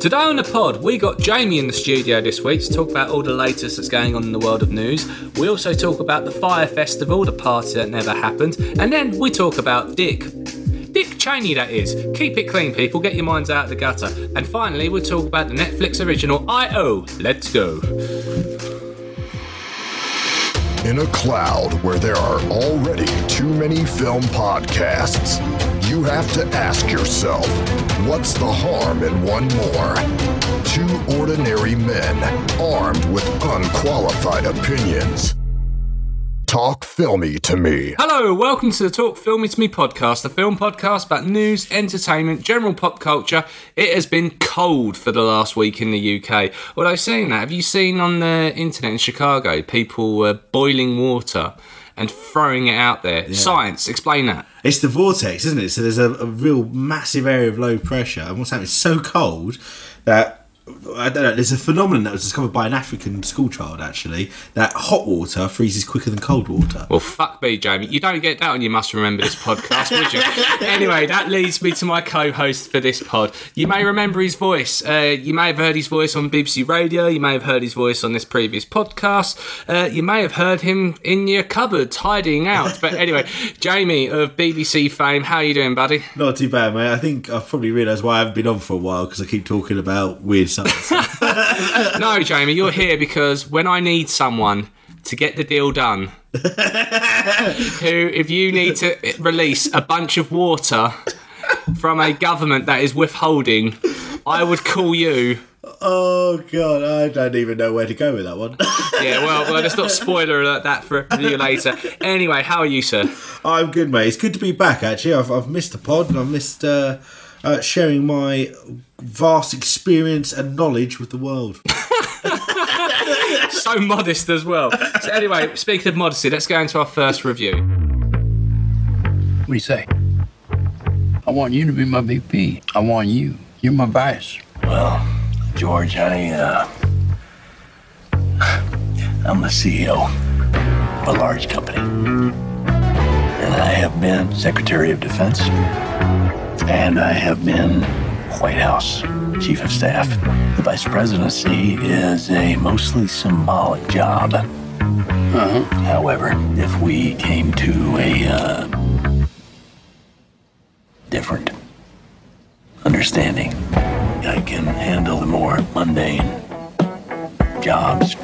Today on the pod, we got Jamie in the studio this week to talk about all the latest that's going on in the world of news. We also talk about the Fyre Festival, the party that never happened, and then we talk about Dick. Dick Cheney, that is. Keep it clean, people. Get your minds out of the gutter. And finally, we'll talk about the Netflix original I.O. Let's go. In a cloud where there are already too many film podcasts, you have to ask yourself, what's the harm in one more? Two ordinary men armed with unqualified opinions. Talk filmy to me. Hello, welcome to the Talk Filmy to Me podcast, the film podcast about news, entertainment, general pop culture. It has been cold for the last week in the UK. Although saying that, have you seen on the internet in Chicago people uh, boiling water and throwing it out there? Science, explain that. It's the vortex, isn't it? So there's a, a real massive area of low pressure, and what's happening? It's so cold that I don't know. There's a phenomenon that was discovered by an African schoolchild actually that hot water freezes quicker than cold water. Well, fuck me, Jamie. You don't get that on You Must Remember This podcast, would you? anyway, that leads me to my co host for this pod. You may remember his voice. Uh, you may have heard his voice on BBC Radio. You may have heard his voice on this previous podcast. Uh, you may have heard him in your cupboard tidying out. But anyway, Jamie of BBC fame, how are you doing, buddy? Not too bad, mate. I think I've probably realised why I haven't been on for a while because I keep talking about weird stuff. No, Jamie, you're here because when I need someone to get the deal done, who, if you need to release a bunch of water from a government that is withholding, I would call you. oh god, I don't even know where to go with that one. Yeah, well, well, let's not spoiler alert that for you later. Anyway, how are you, sir? I'm good, mate. It's good to be back. Actually, I've, I've missed the pod and I've missed uh, uh, sharing my vast experience and knowledge with the world. So modest as well. So anyway, speaking of modesty, let's go into our first review. What do you say? I want you to be my VP. I want you. You're my vice. Well, George, I, uh, I'm the CEO of a large company. And I have been Secretary of Defense. And I have been White House Chief of Staff. The Vice Presidency is a mostly symbolic job. However, if we came to a, uh, different understanding. I can handle the more mundane jobs.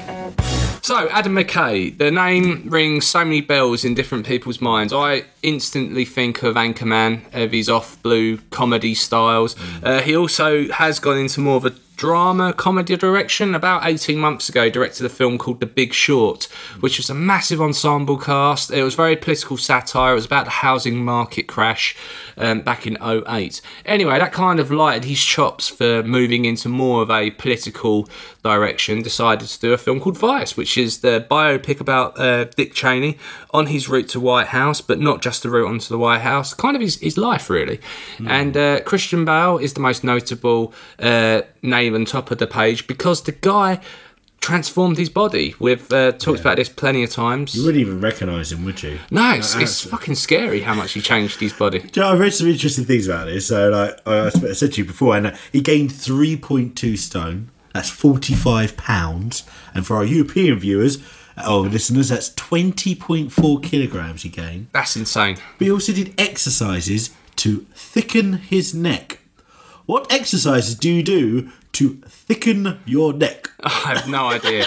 So, Adam McKay, the name rings so many bells in different people's minds. I instantly think of Anchorman, of his off blue comedy styles. Uh, he also has gone into more of a drama comedy direction. About 18 months ago, directed a film called The Big Short, which was a massive ensemble cast. It was very political satire. It was about the housing market crash um, back in 08. Anyway, that kind of lighted his chops for moving into more of a political direction. Decided to do a film called Vice, which is the biopic about uh, Dick Cheney on his route to White House, but not just the route onto the White House, kind of his, his life, really. And uh, Christian Bale is the most notable uh, name on top of the page because the guy transformed his body. We've uh, talked about this plenty of times. You wouldn't even recognise him, would you? No, it's, it's fucking scary how much he changed his body. You know, I've read some interesting things about this. So, like I I said to you before, and uh, he gained 3.2 stone. That's 45 pounds. And for our European viewers or listeners, that's 20.4 kilograms he gained. That's insane. But he also did exercises to thicken his neck. What exercises do you do to thicken your neck? I have no idea,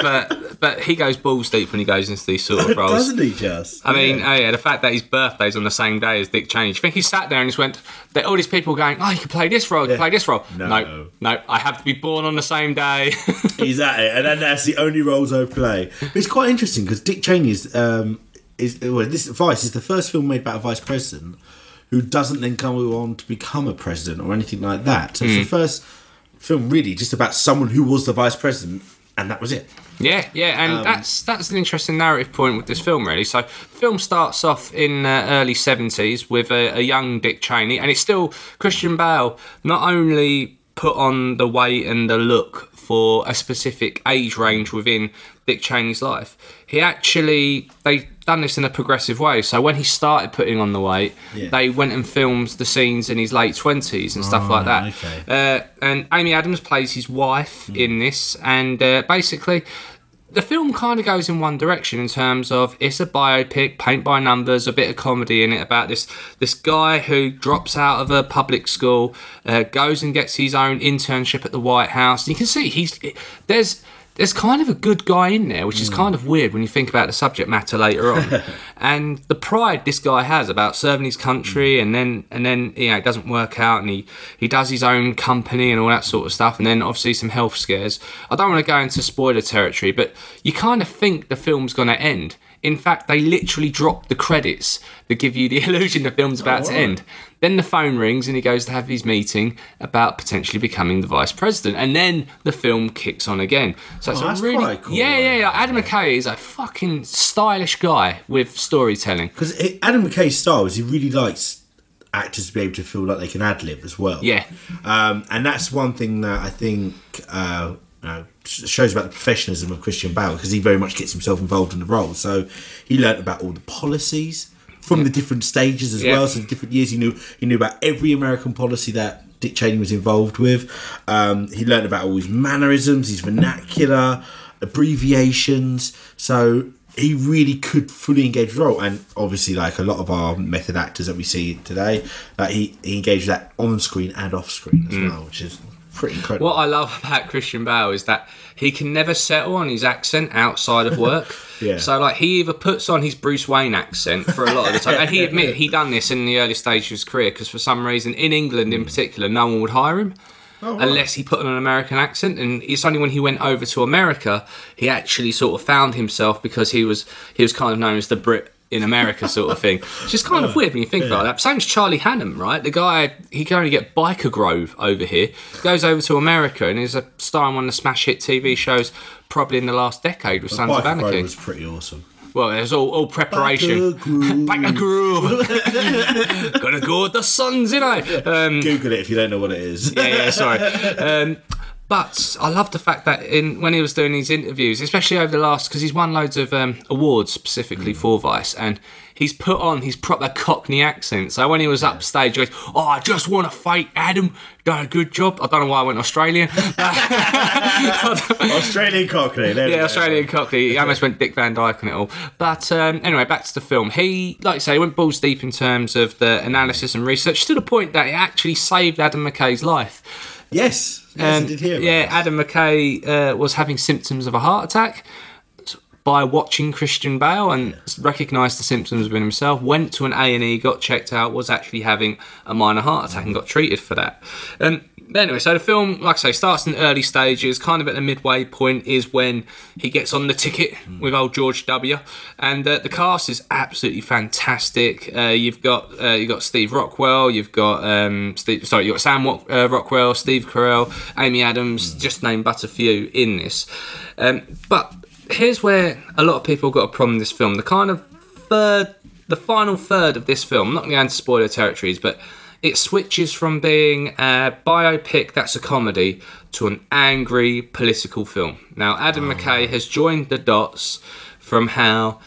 but but he goes balls deep when he goes into these sort of roles. Doesn't he just? I mean, oh yeah, the fact that his birthday's on the same day as Dick Cheney. Do you think he sat there and just went, that all these people going, oh, you can play this role, you can play this role. No. no, no, I have to be born on the same day. He's at it, and then that's the only roles I play. But it's quite interesting because Dick Cheney's um, is well, this Vice is the first film made about a vice president who doesn't then come on to become a president or anything like that. So it's the first film really just about someone who was the vice president, and that was it. Yeah, yeah, and Um, that's that's an interesting narrative point with this film, really. So, film starts off in uh, early seventies with a, a young Dick Cheney, and it's still Christian Bale not only put on the weight and the look for a specific age range within Dick Cheney's life. He actually they done this in a progressive way. So when he started putting on the weight, Yeah. they went and filmed the scenes in his late twenties and stuff like that. okay. Uh, and Amy Adams plays his wife in this, and uh, basically. The film kind of goes in one direction in terms of it's a biopic, paint by numbers, a bit of comedy in it about this this guy who drops out of a public school, uh, goes and gets his own internship at the White House. You can see he's there's there's kind of a good guy in there, which is hmm. kind of weird when you think about the subject matter later on, and the pride this guy has about serving his country, hmm. and then and then you know it doesn't work out, and he he does his own company and all that sort of stuff, and then obviously some health scares. I don't want to go into spoiler territory, but you kind of think the film's going to end. In fact, they literally drop the credits that give you the illusion the film's about to right. end. Then the phone rings and he goes to have his meeting about potentially becoming the vice president, and then the film kicks on again. So it's Oh, a that's really cool, yeah, yeah, yeah. Adam McKay is a fucking stylish guy with storytelling. Because Adam McKay's style is he really likes actors to be able to feel like they can ad lib as well. Yeah. Um, and that's one thing that I think uh, you know, shows about the professionalism of Christian Bale because he very much gets himself involved in the role. So he learnt about all the policies from the different stages as Yeah. well. So the different years he knew he knew about every American policy that Dick Cheney was involved with. Um, he learned about all his mannerisms, his vernacular, abbreviations. So he really could fully engage with the role. And obviously, like a lot of our method actors that we see today, that he, he engaged that on screen and off screen as well, which is pretty incredible. What I love about Christian Bale is that he can never settle on his accent outside of work. Yeah. So like he either puts on his Bruce Wayne accent for a lot of the time, and he admitted he done this in the early stages of his career because for some reason in England in hmm. particular no one would hire him. Oh, unless he put on an American accent, and it's only when he went over to America he actually sort of found himself because he was he was kind of known as the Brit in America sort of thing. It's just kind of weird when you think about that. Same as Charlie Hunnam, right? The guy he can only get Byker Grove over here, goes over to America and is a star on one of the smash hit TV shows probably in the last decade with Sons of Biker Road Anarchy. was pretty awesome. Well, there's all, all preparation. Byker Grove. Groove. Gonna go with the Suns, you know. Um, Google it if you don't know what it is. yeah, yeah, sorry. Um, but I love the fact that in when he was doing these interviews, especially over the last, because he's won loads of um, awards specifically for Vice, and he's put on his proper Cockney accent. So when he was upstage, he goes, "Oh, I just want to fight Adam. Done a good job." I don't know why I went Australian. Australian Cockney. Yeah. Australian Cockney. He almost went Dick Van Dyke on it all. But um, anyway, back to the film. He, like I say, went balls deep in terms of the analysis and research to the point that it actually saved Adam McKay's life. Yes. Yes, Um, I did hear yeah. Adam McKay uh, was having symptoms of a heart attack by watching Christian Bale and recognised the symptoms within himself. Went to an A and E, got checked out, was actually having a minor heart attack and got treated for that. But anyway, so the film, like I say, starts in the early stages. Kind of at the midway point is when he gets on the ticket with old George W. And uh, the cast is absolutely fantastic. Uh, you've got uh, you've got Steve Rockwell, you've got um, Steve, sorry, you've got Sam uh, Rockwell, Steve Carell, Amy Adams, just name but a few in this. Um, but here's where a lot of people got a problem with this film. The kind of third, the final third of this film. I'm not going to spoiler territories, but it switches from being a biopic that's a comedy to an angry political film. Now, Adam oh. McKay has joined the dots from how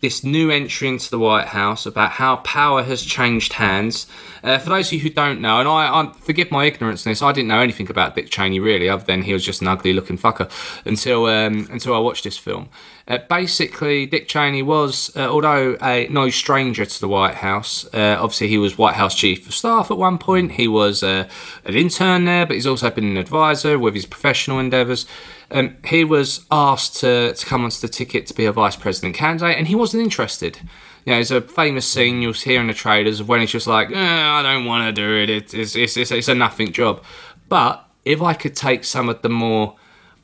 this new entry into the White House about how power has changed hands. Uh, for those of you who don't know, and I, I forgive my ignorance in this, I didn't know anything about Dick Cheney really, other than he was just an ugly-looking fucker until um, until I watched this film. Uh, basically, Dick Cheney was, uh, although a no stranger to the White House, uh, obviously he was White House Chief of Staff at one point. He was uh, an intern there, but he's also been an advisor with his professional endeavours. Um, he was asked to, to come onto the ticket to be a vice president candidate, and he wasn't interested. You know, there's a famous scene you'll hear in the traders of when he's just like, eh, I don't want to do it. It's, it's, it's, it's, it's a nothing job. But if I could take some of the more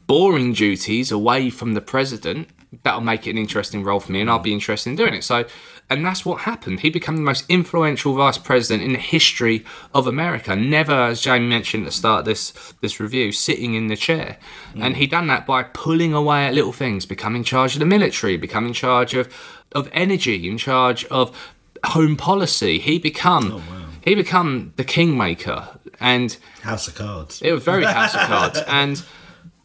boring duties away from the president, that'll make it an interesting role for me, and I'll be interested in doing it. So, and that's what happened. He became the most influential vice president in the history of America. Never, as Jamie mentioned at the start of this this review, sitting in the chair, mm. and he done that by pulling away at little things, becoming charge of the military, becoming charge of of energy, in charge of home policy. He become oh, he become the kingmaker, and House of Cards. it was very House of Cards, and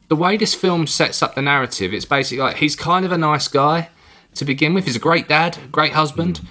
the way this film sets up the narrative, it's basically like he's kind of a nice guy to begin with. He's a great dad, great husband, mm.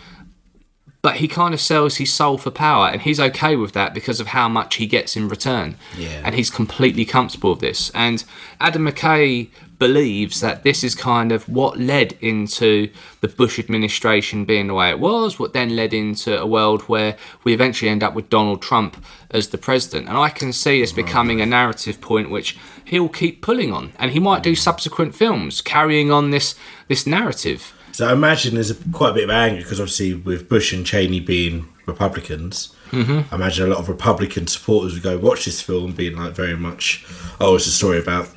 but he kind of sells his soul for power, and he's okay with that because of how much he gets in return. Yeah. And he's completely comfortable with this. And Adam McKay believes that this is kind of what led into the Bush administration being the way it was, what then led into a world where we eventually end up with Donald Trump as the president. And I can see this oh, becoming a narrative point which he'll keep pulling on, and he might do mm. subsequent films carrying on this this narrative. So I imagine there's a, quite a bit of anger because obviously with Bush and Cheney being Republicans, Mm-hmm. I imagine a lot of Republican supporters would go watch this film being like very much, oh, it's a story about,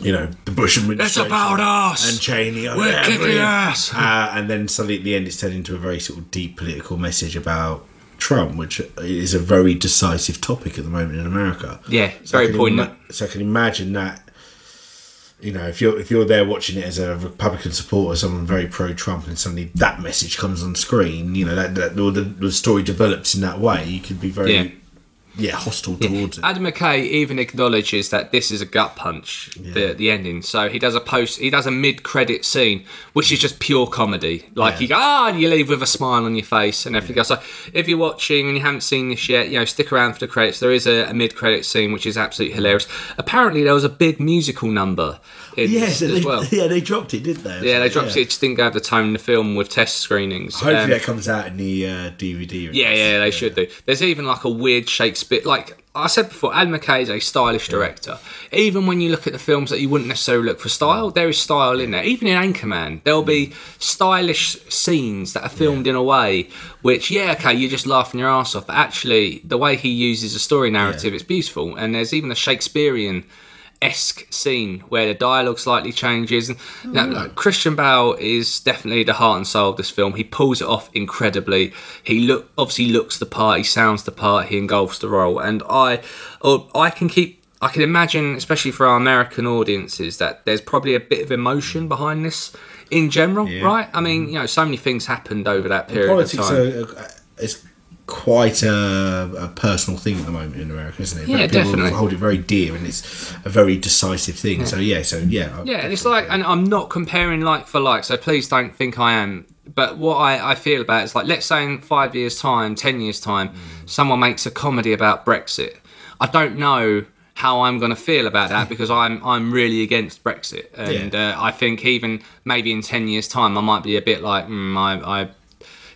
you know, the Bush administration. about us. And Cheney. oh, We're yeah, kicking ass. Uh, and then suddenly at the end it's turned into a very sort of deep political message about Trump, which is a very decisive topic at the moment in America. Yeah, So very poignant. ima- so I can imagine that you know, if you're if you're there watching it as a Republican supporter, someone very pro-Trump, and suddenly that message comes on screen, you know, that, that or the, the story develops in that way, you could be very Yeah. Yeah, hostile towards it. Adam McKay even acknowledges that this is a gut punch, the the ending. So he does a post, he does a mid credit scene, which is just pure comedy. Like Yeah. you go, ah, and you leave with a smile on your face and everything else. So if you're watching and you haven't seen this yet, you know, stick around for the credits. There is a, a mid credit scene which is absolutely hilarious. Apparently, there was a big musical number Yes, this they, as well. yeah, they dropped it, didn't they? Yeah, they dropped it. It just didn't go over the time in the film with test screenings. Hopefully Um, that comes out in the uh, DVD. yeah, yeah, they should do. There's even like a weird Shakespeare, like I said before, Adam McKay is a stylish director. Even when you look at the films that you wouldn't necessarily look for style, there is style in there. Even in Anchorman, there'll be stylish scenes that are filmed in a way which, yeah, okay, you're just laughing your ass off, but actually, the way he uses a story narrative, it's beautiful. And there's even a Shakespearean esque scene where the dialogue slightly changes. And you know, mm. like, Christian Bale is definitely the heart and soul of this film. He pulls it off incredibly. He look obviously looks the part. He sounds the part. He engulfs the role. And I, or I can keep. I can imagine, especially for our American audiences, that there's probably a bit of emotion behind this in general, right? I mean, mm. you know, so many things happened over that period Politics of time. are, uh, are, is quite a, a personal thing at the moment in America, isn't it? Yeah, People definitely. hold it very dear, and it's a very decisive thing. So yeah, so yeah, Yeah, and it's like, and I'm not comparing like for like, so please don't think I am. But what I, I feel about it is like, let's say in five years' time, ten years' time, someone makes a comedy about Brexit. I don't know how I'm going to feel about that because I'm I'm really against Brexit, and uh, I think even maybe in ten years' time, I might be a bit like, mm, I, I,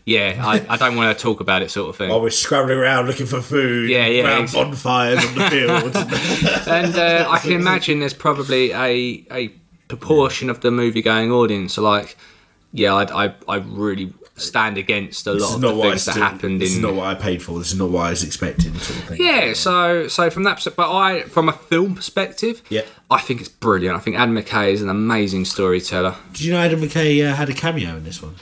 yeah, I, I don't want to talk about it, sort of thing. While we're scrambling around looking for food, Yeah, yeah, around ex- bonfires on the fields. and uh, I can imagine there's probably a a proportion of the movie going audience are like, yeah, I, I, I really stand against a lot of the things that happened This is not what I paid for. This is not what I was expecting. Sort of thing. yeah, so so from that, perspective, but I from a film perspective, Yeah. I think it's brilliant. I think Adam McKay is an amazing storyteller. Did you know Adam McKay uh, had a cameo in this one?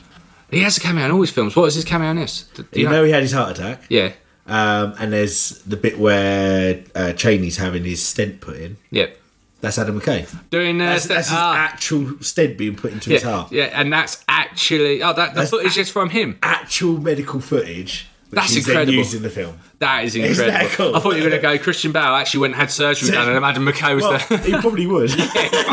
He has a cameo in all his films. What was his cameo in this? Do- do You know he had his heart attack. Yeah, Um, and there's the bit where uh, Cheney's having his stent put in. yep. That's Adam McKay. Doing uh, That's, st- that's his ah, actual stent being put into his heart. yeah, and that's actually oh that the That's footage is from him. Actual medical footage. That's incredible. Used in the film. That is Isn't that incredible. cool? I thought you were going to go. Christian Bale actually went and had surgery done, and Adam McKay was Well, there. he probably would.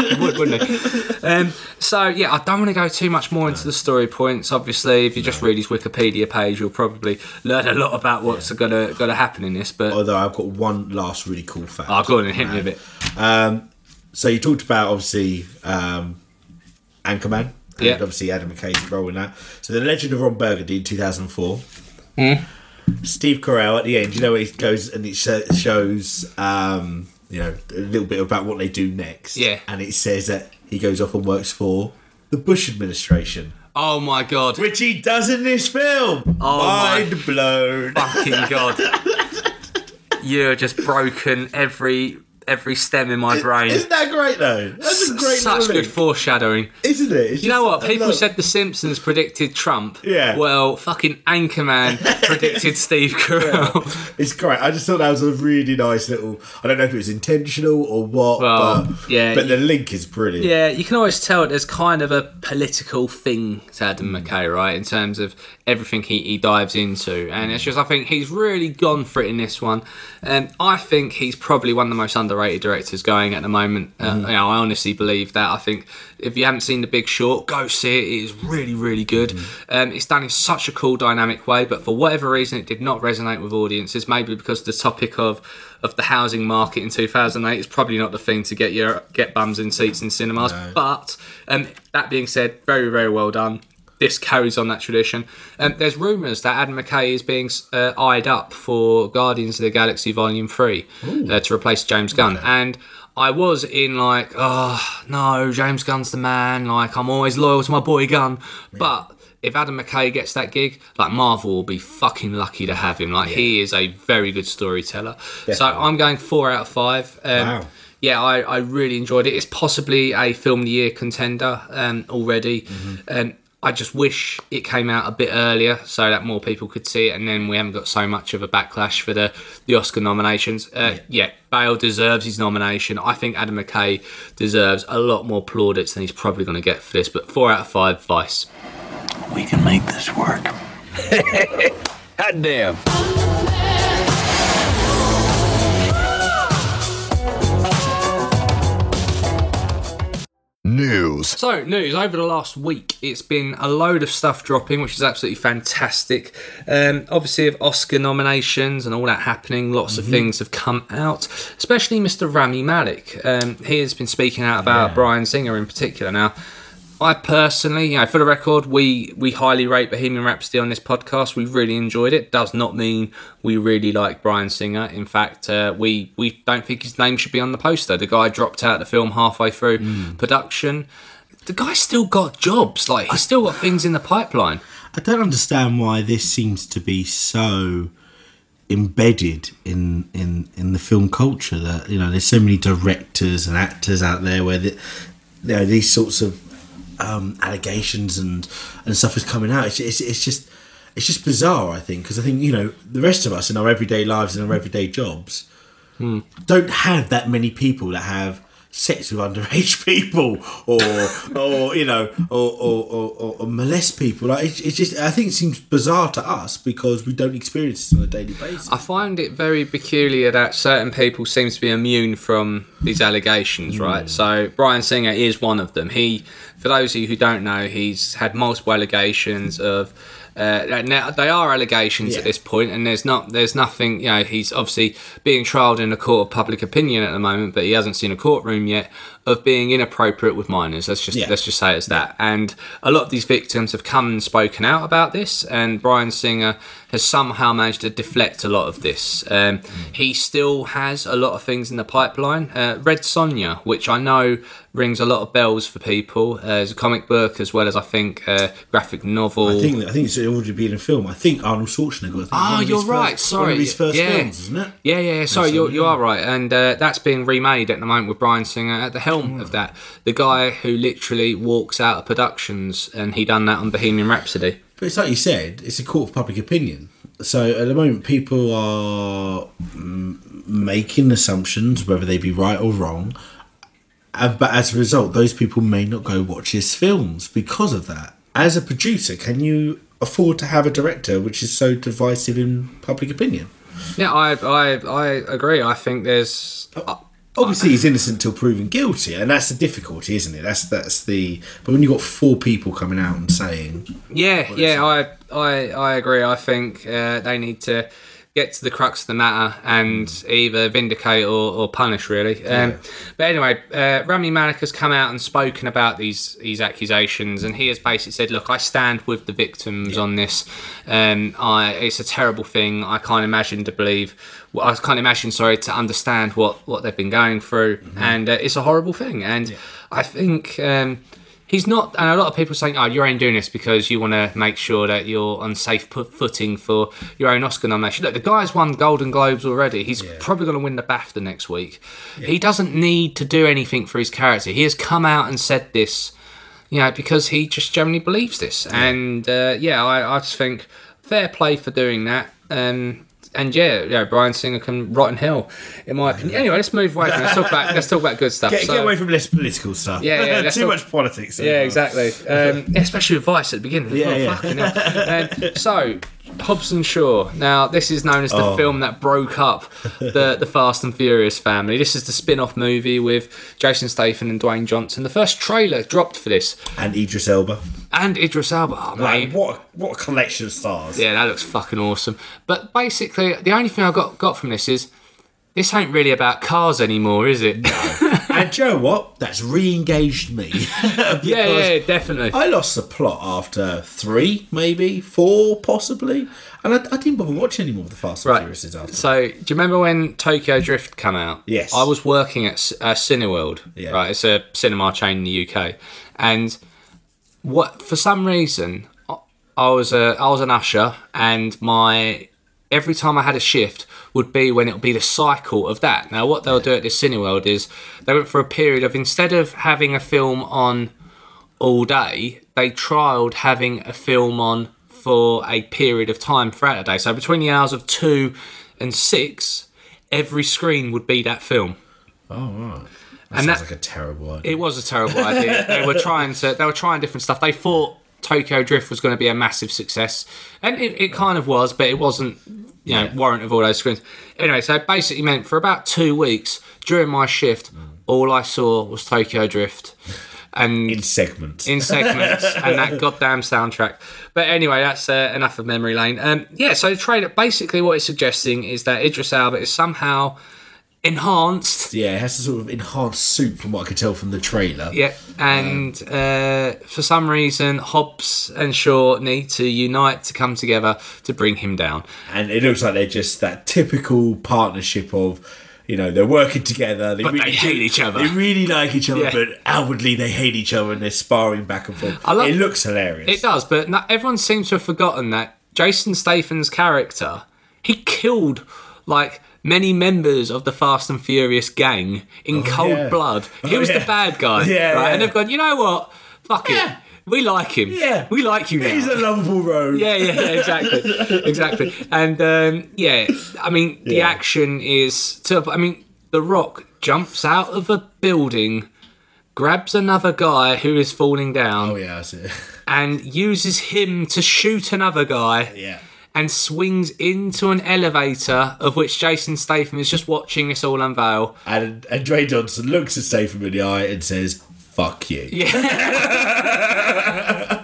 He would, wouldn't he? Um, so yeah, I don't want to go too much more into the story points. Obviously, if you just read his Wikipedia page, you'll probably learn a lot about what's gonna gonna happen in this. But Although I've got one last really cool fact. oh, go on and hit me a bit. Um, so you talked about obviously um, Anchorman. And Yeah. obviously Adam McKay's role in that. So the Legend of Ron Burgundy in 2004. Hmm. Steve Carell at the end, you know, he goes and it shows, um, you know, a little bit about what they do next. Yeah. And it says that he goes off and works for the Bush administration, Oh my god, which he does in this film. Oh my- Mind blown. fucking god! You're just broken every every stem in my brain. Isn't that great though? That's a great Such good foreshadowing. Isn't it? It's You know what? People love- said The Simpsons predicted Trump. Yeah. Well, fucking Anchorman predicted Steve Carell. It's great. I just thought that was a really nice little. I don't know if it was intentional or what, Well, but yeah, but you- the link is brilliant. Yeah, you can always tell there's kind of a political thing to Adam mm. McKay, right? In terms of everything he, he dives into. And it's just, I think he's really gone for it in this one. And I think he's probably one of the most underrated directors going at the moment. Uh, you know, I honestly believe that. I think if you haven't seen The Big Short, go see it. It is really, really good. Um, it's done in such a cool, dynamic way, but for whatever reason, it did not resonate with audiences. Maybe because the topic of of the housing market in 2008 is probably not the thing to get your get bums in seats in cinemas. But um, that being said, very, very well done. This carries on that tradition. Um, there's rumours that Adam McKay is being uh, eyed up for Guardians of the Galaxy Volume Three uh, to replace James Gunn, and I was in like, oh no, James Gunn's the man. Like I'm always loyal to my boy Gunn, but if Adam McKay gets that gig, like Marvel will be fucking lucky to have him. Like he is a very good storyteller. So I'm going four out of five. Um, Wow. Yeah, I, I really enjoyed it. It's possibly a film of the year contender um, already. Um, I just wish it came out a bit earlier so that more people could see it, and then we haven't got so much of a backlash for the, the Oscar nominations. Uh, yeah. Bale deserves his nomination. I think Adam McKay deserves a lot more plaudits than he's probably going to get for this. But four out of five, Vice. We can make this work. Hot damn. So, news over the last week, it's been a load of stuff dropping, which is absolutely fantastic. Um, obviously, of Oscar nominations and all that happening, lots of things have come out, especially Mr. Rami Malek. Um, he has been speaking out about Bryan Singer in particular. Now, I personally, you know, for the record, we we highly rate Bohemian Rhapsody on this podcast. We really enjoyed it. Does not mean we really like Bryan Singer. In fact, uh, we we don't think his name should be on the poster. The guy dropped out of the film halfway through production. The guy's still got jobs. Like he's still got things in the pipeline. I don't understand why this seems to be so embedded in in in the film culture that you know there's so many directors and actors out there where the, you know these sorts of um, allegations and and stuff is coming out. It's, it's, it's just it's just bizarre. I think because I think you know the rest of us in our everyday lives and our everyday jobs don't have that many people that have sex with underage people or or you know or or, or, or, molest people like it's, it's just i think it seems bizarre to us because we don't experience this on a daily basis I find it very peculiar that certain people seem to be immune from these allegations, hmm. right? So Bryan Singer is one of them. He, for those of you who don't know, he's had multiple allegations of. Uh, now they are allegations Yeah. at this point, and there's not, there's nothing. You know, he's obviously being trialed in a court of public opinion at the moment, but he hasn't seen a courtroom yet of being inappropriate with minors. Let's just Yeah. let's just say it's that. And a lot of these victims have come and spoken out about this, and Bryan Singer has somehow managed to deflect a lot of this. Um, he still has a lot of things in the pipeline. Uh, Red Sonja, which I know rings a lot of bells for people, uh, is a comic book as well as I think a graphic novel. i think i think it's already been a film i think arnold schwarzenegger Ah, of you're right. first, Sorry, one of his first yeah. films isn't it Yeah, yeah, yeah. Sorry, you're, you are right, and uh, that's being remade at the moment with Bryan Singer at the helm of that. The guy who literally walks out of productions, and he done that on Bohemian Rhapsody. But it's like you said, it's a court of public opinion. So at the moment, people are making assumptions, whether they be right or wrong. Uh, but as a result, those people may not go watch his films because of that. As a producer, can you afford to have a director which is so divisive in public opinion? Yeah, I, I, I agree. I think there's. uh, Obviously, he's innocent till proven guilty, and that's the difficulty, isn't it? That's that's the. But when you've got four people coming out and saying, Yeah, yeah, I, I, I agree. I think uh, they need to get to the crux of the matter and either vindicate or, or punish, really. Um, But anyway, uh, Rami Malek has come out and spoken about these these accusations, and he has basically said, "Look, I stand with the victims on this. Um, I, it's a terrible thing. I can't imagine to believe. Well, I can't imagine, sorry, to understand what what they've been going through, and uh, it's a horrible thing. And I think." Um, he's not. And a lot of people saying, "Oh, you're only doing this because you want to make sure that you're on safe footing for your own Oscar nomination." Look, the guy's won Golden Globes already. He's probably going to win the BAFTA next week. He doesn't need to do anything for his character. He has come out and said this, you know, because he just generally believes this. And uh, yeah, I, I just think fair play for doing that. Um, and yeah, yeah, Bryan Singer can rot in hell, in my opinion. Anyway, let's move away. From, let's talk about let's talk about good stuff. Get, So- get away from less political stuff. Yeah, yeah, Too talk- much politics. yeah, exactly. Um, especially with Vice at the beginning. Yeah, oh, yeah. Um, so, Hobbs and Shaw. Now, this is known as the Oh. film that broke up the, the Fast and Furious family. This is the spin off movie with Jason Statham and Dwayne Johnson. The first trailer dropped for this. And Idris Elba. And Idris Elba. Oh, Like, mate. what, a- what a collection of stars. Yeah, that looks fucking awesome. But basically, the only thing I got, got from this is this ain't really about cars anymore, is it? No. And do you know what? That's re-engaged me. yeah, yeah, definitely. I lost the plot after three, maybe four, possibly, and I, I didn't bother watching any more of the Fast and Right. Furious after. So, do you remember when Tokyo Drift came out? Yes. I was working at uh, Cineworld. Yeah. Right, it's a cinema chain in the UK, and what for some reason I- I was a I was an usher, and my every time I had a shift would be when it would be the cycle of that. Now, what they'll do at this Cineworld is they went for a period of instead of having a film on all day, they trialled having a film on for a period of time throughout the day. So between the hours of two and six, every screen would be that film. oh right, that And sounds that- like a terrible idea. It was a terrible idea. They were trying to. They were trying different stuff. They thought Tokyo Drift was going to be a massive success, and it, it kind of was, but it wasn't. You know, warrant of all those screens. Anyway, so it basically meant for about two weeks during my shift, all I saw was Tokyo Drift, and in segments. in segments and that goddamn soundtrack. But anyway, that's uh, enough of memory lane. Um, yeah, so the trailer basically what it's suggesting is that Idris Elba is somehow enhanced. yeah, it has a sort of enhanced suit from what I could tell from the trailer. Yeah, and uh, for some reason, Hobbs and Shaw need to unite to come together to bring him down. and it looks like they're just that typical partnership of you know they're working together they, But they hate each other. they really like each other Yeah. but outwardly they hate each other and they're sparring back and forth I love- it looks hilarious It does, but everyone seems to have forgotten that Jason Statham's character, he killed like many members of the Fast and Furious gang in cold yeah. blood. He Oh, was the bad guy, Yeah, right? yeah. And they've gone, you know what? Fuck Yeah. it. We like him. Yeah. We like you now. he's a lovable rogue yeah, yeah, yeah, exactly, exactly. And um, yeah, I mean, the Yeah. action is. To, I mean, The Rock jumps out of a building, grabs another guy who is falling down, oh yeah I see. and uses him to shoot another guy. yeah And swings into an elevator of which Jason Statham is just watching this all unveil. and and Dwayne Johnson looks at Statham in the eye and says fuck you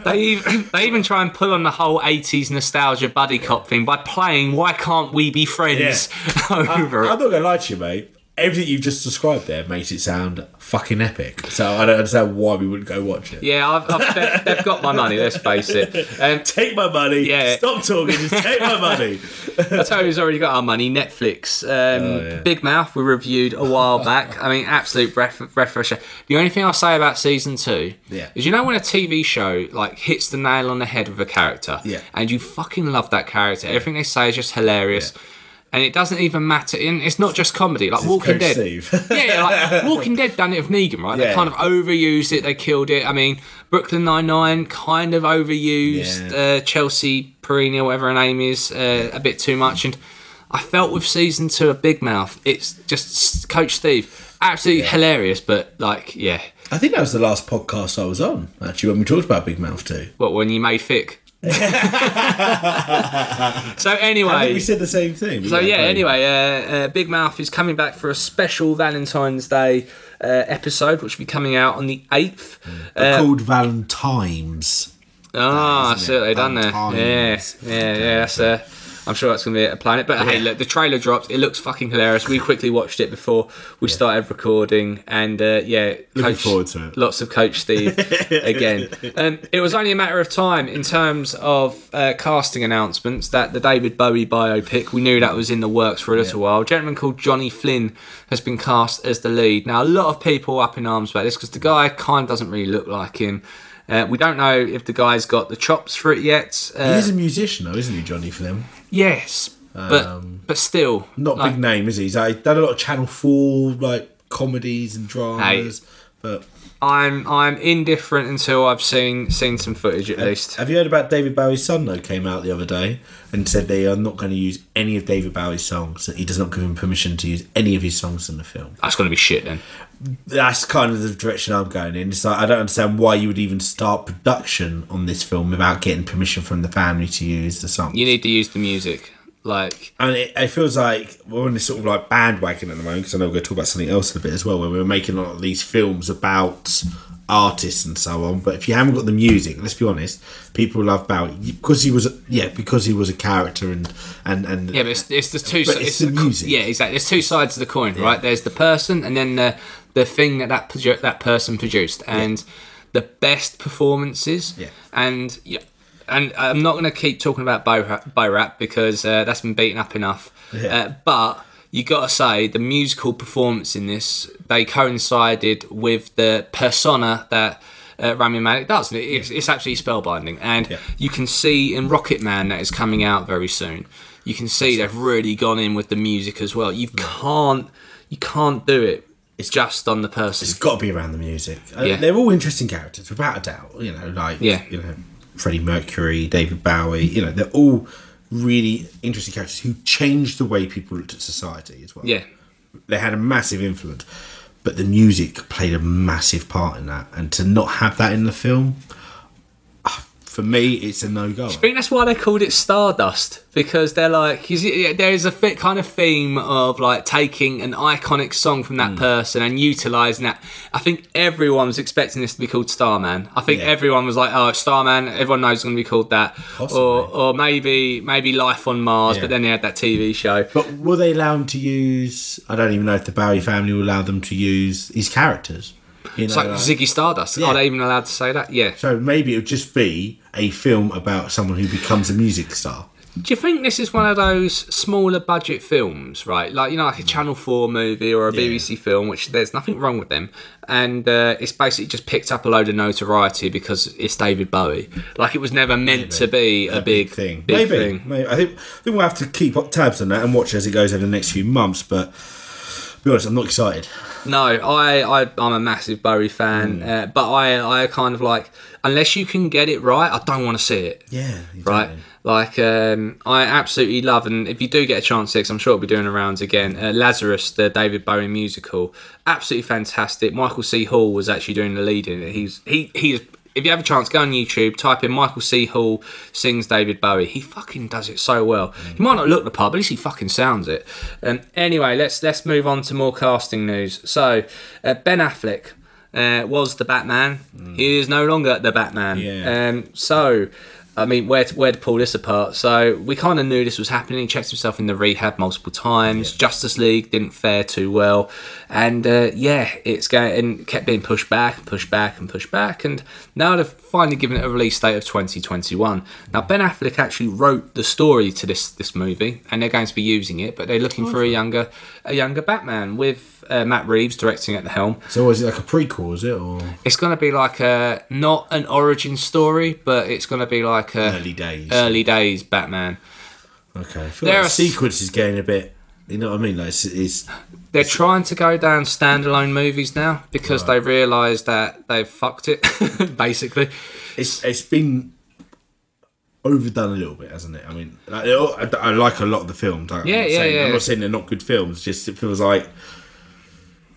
They even, they even try and pull on the whole 80s nostalgia buddy cop thing by playing Why Can't We Be Friends over it. I'm not gonna lie to you mate everything you've just described there makes it sound fucking epic so I don't understand why we wouldn't go watch it Yeah, I've, I've, they- they've got my money. Let's face it. Um, take my money Yeah. stop talking just take my money that's how who's already got our money. Netflix, um, Oh, yeah. Big Mouth. We reviewed a while back. I mean, absolute breath, breath fresh air. The only thing I'll say about season two Yeah. is you know when a TV show like hits the nail on the head with a character, Yeah. and you fucking love that character. Everything they say is just hilarious. And it doesn't even matter. In it's not just comedy. Like Walking Coach Dead, Steve. yeah, like Walking Dead done it with Negan, right? They kind of overused it. They killed it. I mean, Brooklyn Nine Nine kind of overused Yeah. uh, Chelsea Perini, whatever her name is, uh, a bit too much. And I felt with season two of Big Mouth, it's just Coach Steve, absolutely hilarious. But like, yeah, I think that was the last podcast I was on, actually, when we talked about Big Mouth 2. what when you made thick. so anyway, we said the same thing. So yeah, anyway, uh, uh, Big Mouth is coming back for a special Valentine's Day uh, episode, which will be coming out on the eighth. Uh, called Valentine's. ah, see they done there. Yeah, yeah, yeah. That's uh, I'm sure that's going to be a planet. But hey, look, the trailer dropped. It looks fucking hilarious. We quickly watched it before we started recording, and uh, yeah, Looking Coach- forward to it. Lots of Coach Steve again. Um, it was only a matter of time in terms of uh, casting announcements that the David Bowie biopic. We knew that was in the works for a little while. A gentleman called Johnny Flynn has been cast as the lead. Now, a lot of people up in arms about this because the guy kind of doesn't really look like him. Uh, we don't know if the guy's got the chops for it yet. Uh, He is a musician, though, isn't he, Johnny Flynn? Yes, but um, but still, Not like, big name, is he? He's like, done a lot of Channel Four like comedies and dramas. But I'm I'm indifferent until I've seen seen some footage at least. have you heard about David Bowie's son? Though came out the other day and said they are not going to use any of David Bowie's songs. That he does not give him permission to use any of his songs in the film. That's gonna be shit then. That's kind of the direction I'm going in. It's like I don't understand why you would even start production on this film without getting permission from the family to use the song. You need to use the music. Like And it, it feels like we're on this sort of like bandwagon at the moment because I know we're going to talk about something else in a bit as well, where we're making a lot of these films about artists and so on. But if you haven't got the music, let's be honest, people love Bowie because he was, a- yeah, because he was a character and and and yeah, but it's, it's the two. But si- it's the co- music. Yeah, exactly. There's two sides of the coin, right? There's the person, and then the the thing that that produ- that person produced, and the best performances. Yeah. And yeah, and I'm not going to keep talking about Bo Bo Rap because uh, that's been beaten up enough. Yeah. Uh, but you got to say the musical performance in this they coincided with the persona that. Uh, Rami Malek does. It's, it's absolutely spellbinding, and Yeah. you can see in Rocket Man that is coming out very soon. You can see they've really gone in with the music as well. You can't, you can't do it. It's just on the person. it's got to be around the music. Uh, Yeah. They're all interesting characters, without a doubt. You know, like Yeah. you know, Freddie Mercury, David Bowie. You know, they're all really interesting characters who changed the way people looked at society as well. Yeah, they had a massive influence, but the music played a massive part in that. And to not have that in the film, for me, it's a no go. I think that's why they called it Stardust because they're like, there is a fit kind of theme of like taking an iconic song from that hmm. person and utilizing that. I think everyone was expecting this to be called Starman. I think Yeah. everyone was like, oh, Starman. Everyone knows it's going to be called that, Possibly. or or maybe maybe Life on Mars. Yeah. But then they had that TV show. But will they allow them to use? I don't even know if the Bowie family will allow them to use his characters. You know, It's like like- Ziggy Stardust. Yeah. Are they even allowed to say that? Yeah. so maybe it would just be a film about someone who becomes a music star. Do you think this is one of those smaller budget films, right? Like you know, like a Channel Four movie or a BBC film, which there's nothing wrong with them, and uh, it's basically just picked up a load of notoriety because it's David Bowie. Like it was never meant to be a, big thing. Big maybe, thing. maybe. I think I think we'll have to keep up tabs on that and watch as it goes over the next few months. But be honest, I'm not excited. No, I, I I'm a massive Bowie fan, Hmm. uh, but I I kind of like unless you can get it right, I don't want to see it. Yeah, right? Like, um, I absolutely love, and if you do get a chance six, I'm sure it'll be doing the rounds again. Uh, Lazarus, the David Bowie musical, absolutely fantastic. Michael C. Hall was actually doing the lead in it. He's he he's. If you have a chance, go on YouTube, type in Michael C. Hall sings David Bowie. He fucking does it so well. He might not look the part, but at least he fucking sounds it. Um, anyway, let's let's move on to more casting news. So, uh, Ben Affleck uh, was the Batman. He is no longer the Batman. Yeah. Um, so, I mean, where to, where to pull this apart? So we kind of knew this was happening. He checked himself in the rehab multiple times. Justice League didn't fare too well, and uh, yeah, it's going kept being pushed back and pushed back and pushed back, and now they've finally given it a release date of 2021. Now Ben Affleck actually wrote the story to this this movie, and they're going to be using it, but they're looking for a younger a younger Batman with. Uh, Matt Reeves directing at the helm. So is it like a prequel? Is it or It's going to be like a not an origin story, but it's going to be like a early days? early days Batman. Okay, I feel There like are sequence is getting a bit. You know what I mean? Like it's, it's They're trying to go down standalone movies now because they realise that they've fucked it, basically. it's it's been overdone a little bit, hasn't it? I mean, like, I, I like a lot of the films. Yeah, I'm yeah, saying, yeah. I'm not saying they're not good films. Just it feels like,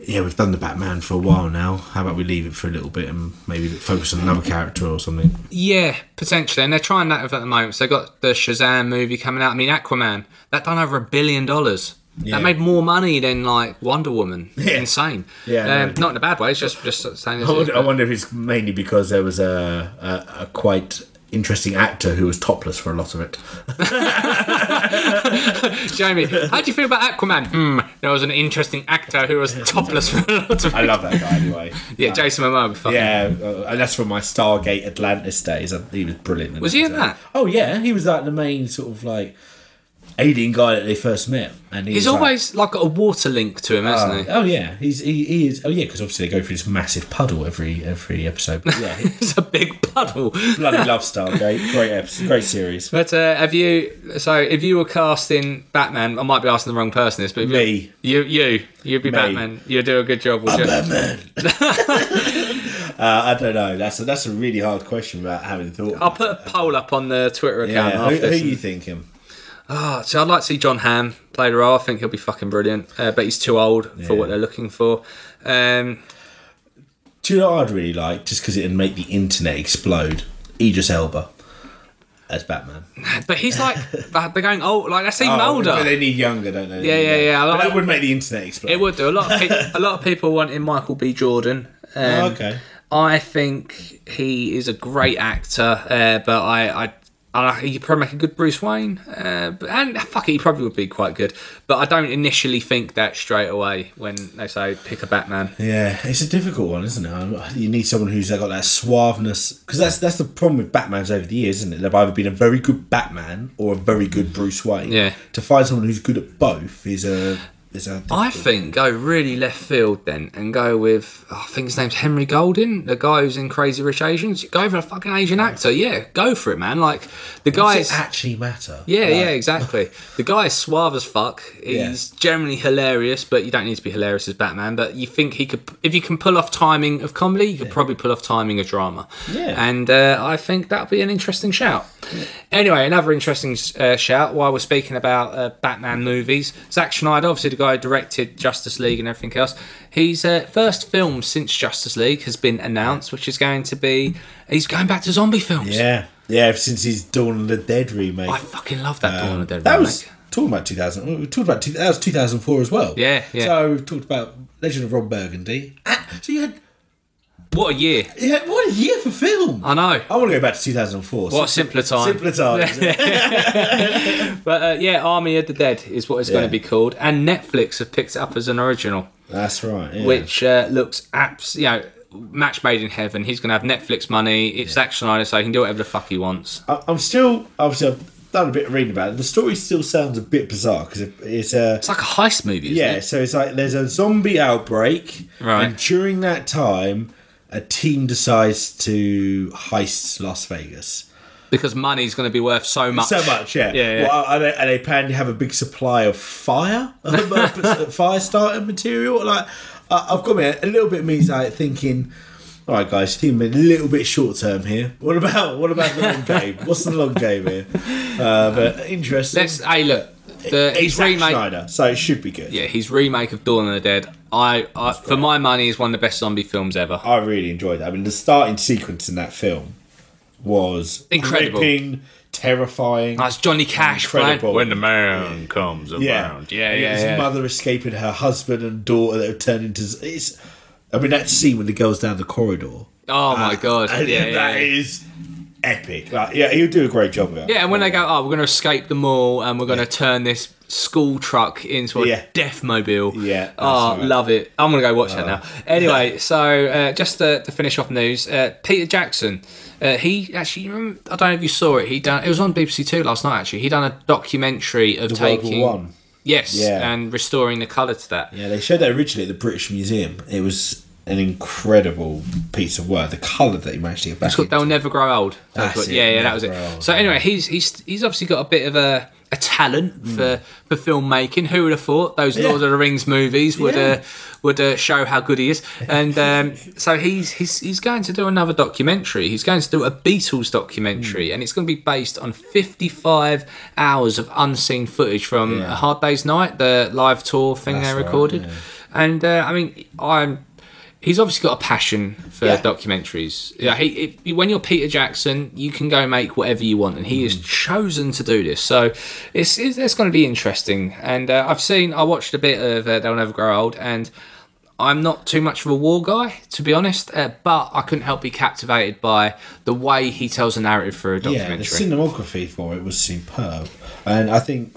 yeah, we've done the Batman for a while now. How about we leave it for a little bit and maybe focus on another character or something? Yeah, potentially, and they're trying that at the moment. So they've got the Shazam movie coming out. I mean, Aquaman that done over a billion dollars. Yeah. That made more money than like Wonder Woman. Yeah. Insane. Yeah, um, know. not in a bad way. It's just just saying. I wonder, I wonder if it's mainly because there was a a, a quite interesting actor who was topless for a lot of it. Jamie, how do you feel about Aquaman? Hmm, there was an interesting actor who was topless for a lot of it. I love that guy anyway. Yeah, Jason Momoa. was Fucking Yeah, uh, and that's from my Stargate Atlantis days. He was brilliant. Was he in that? Oh yeah, he was like the main sort of like alien guy that they first met, and he He's like- always like got a water link to him, hasn't he? Oh yeah, he's he, he is. Oh yeah, because obviously they go through this massive puddle every every episode. But yeah, It's a big puddle. bloody love Stargate. Great episode, great series. But uh, have you? So if you were casting Batman, I might be asking the wrong person this, but you- Me. you, you, you'd be Me. Batman. You'd do a good job, would you? Batman. uh, I don't know. That's a, that's a really hard question about having thought. I'll put a poll up on the Twitter account yeah, who, who are you thinking? Oh, so I'd like to see John Hamm play the role. I think he'll be fucking brilliant. Uh, but he's too old for what they're looking for. Um, Do you know what I'd really like? Just because it'd make the internet explode. Idris Elba as Batman. but he's like they're going old. Like that's even Oh, older. But they need younger, don't they? Yeah, yeah, yeah. But that would make the internet explode. It would do. A lot of pe- a lot of people wanting Michael B. Jordan. Um, Oh, okay. I think he is a great actor, uh, but I, I, I he could probably make a good Bruce Wayne. Uh, but, and fuck it, he probably would be quite good. But I don't initially think that straight away when they say pick a Batman. Yeah, it's a difficult one, isn't it? You need someone who's got that suaveness because that's that's the problem with Batman's over the years, isn't it? They've either been a very good Batman or a very good Bruce Wayne. Yeah. To find someone who's good at both is a is. I think go really left field then and go with oh, I think his name's Henry Golding, the guy who's in Crazy Rich Asians. Go for a fucking Asian actor, yeah, go for it, man. Like the guy Does it actually matter? Yeah, Like, yeah, exactly. The guy is suave as fuck. He's generally hilarious, but you don't need to be hilarious as Batman. But you think he could, if you can pull off timing of comedy, you could probably pull off timing of drama. Yeah. And uh, I think that'd be an interesting shout. Anyway, another interesting uh, shout while we're speaking about uh, Batman movies. Zack Snyder, obviously the guy who directed Justice League and everything else. His uh, first film since Justice League has been announced, which is going to be he's going back to zombie films. Yeah, yeah. Since his Dawn of the Dead remake, I fucking love that Dawn of the Dead that remake. was talking about 2000. We talked about two, that was 2004 as well. Yeah, yeah. So we've talked about Legend of Ron Burgundy. Ah, So you had What a year! had what a year for film. I know. I want to go back to 2004. What a simpler time. Simpler times. But uh, yeah, Army of the Dead is what it's going to be called, and Netflix have picked it up as an original, That's right. Yeah. which uh, looks abs. You know, match made in heaven. He's going to have Netflix money. It's Zack Snyder, so he can do whatever the fuck he wants. I- I'm still obviously I've done a bit of reading about it. The story still sounds a bit bizarre because it, it's a It's like a heist movie. Isn't yeah. it? So it's like there's a zombie outbreak, Right. And during that time, a team decides to heist Las Vegas. because money's going to be worth so much. So much, yeah. Yeah, yeah. Well, are, they, are they planning to have a big supply of fire, fire starter material? Like, I've got me a little bit of me like thinking. All right, guys, team a little bit short term here. What about what about the long game? What's the long game here? Uh, but interesting. Let's. Hey, look. The, It's his Zack remake. Snyder, so it should be good. Yeah, his remake of Dawn of the Dead. I, I for my money, is one of the best zombie films ever. I really enjoyed that. I mean, the starting sequence in that film was Incredible. gripping, terrifying. That's Johnny Cash Incredible. playing when the man comes around. Yeah, And yeah, his yeah. mother escaping her husband and daughter that have turned into. It's. I mean, that scene when the girl's down the corridor. Oh my uh, god. Yeah, yeah, that yeah. is epic. Like, yeah, he'll do a great job of it. Yeah, and when they go, oh, we're going to escape the mall and we're going to turn this school truck into a Yeah. death mobile. Yeah, Oh, right. love it. I'm going to go watch that now. Anyway, so uh, just to, to finish off news, uh, Peter Jackson. Uh, he actually, I don't know if you saw it. He done. It was on BBC Two last night. Actually, he done a documentary of The taking One. yes, Yeah. and restoring the colour to that. Yeah, they showed that originally at the British Museum. It was an incredible piece of work. The colour that he managed to get back. It's called into. They'll Never Grow Old. That's it, yeah, yeah, that was it. Old. So anyway, he's he's he's obviously got a bit of a a talent for for filmmaking. Who would have thought those Hmm. Yeah. Lord of the Rings movies would Yeah. uh, would uh, show how good he is? And um, so he's he's he's going to do another documentary. He's going to do a Beatles documentary, Hmm. and it's going to be based on 55 hours of unseen footage from Yeah. A Hard Day's Night, the live tour thing That's they right, recorded. yeah. And uh, I mean, I'm he's obviously got a passion for Yeah. documentaries. Yeah, he, it, when you're Peter Jackson, you can go make whatever you want, and he Mm. has chosen to do this. So it's it's, it's going to be interesting. And uh, I've seen, I watched a bit of uh, They'll Never Grow Old, and I'm not too much of a war guy, to be honest, uh, but I couldn't help be captivated by the way he tells a narrative for a documentary. Yeah, the cinematography for it was superb, and I think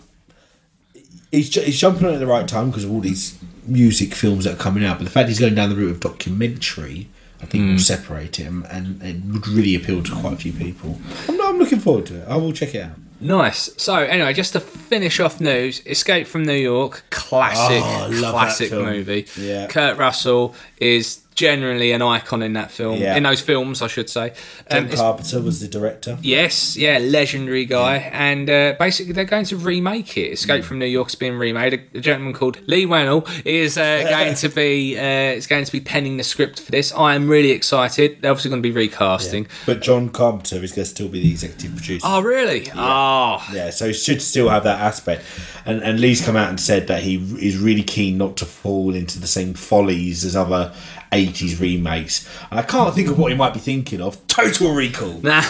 he's he's jumping on at the right time because of all these music films that are coming out. But the fact he's going down the route of documentary, I think, Hmm. will separate him, and it would really appeal to quite a few people. I'm, I'm looking forward to it. I will check it out. Nice. So anyway, just to finish off news, Escape from New York, classic, Oh, I love that classic movie. Yeah. Kurt Russell is generally an icon in that film, Yeah. in those films, I should say. John Um, Carpenter was the director. Yes, yeah, legendary guy, and uh, basically they're going to remake it. Escape Mm. from New York's being remade. A, a gentleman called Leigh Whannell is uh, going to be uh, is going to be penning the script for this. I am really excited. They're obviously going to be recasting. But John Carpenter is going to still be the executive producer. Oh, really? Oh, Yeah, so he should still have that aspect. And and Leigh's come out and said that he is really keen not to fall into the same follies as other 80s remakes. And I can't think of what he might be thinking of. Total Recall. yeah,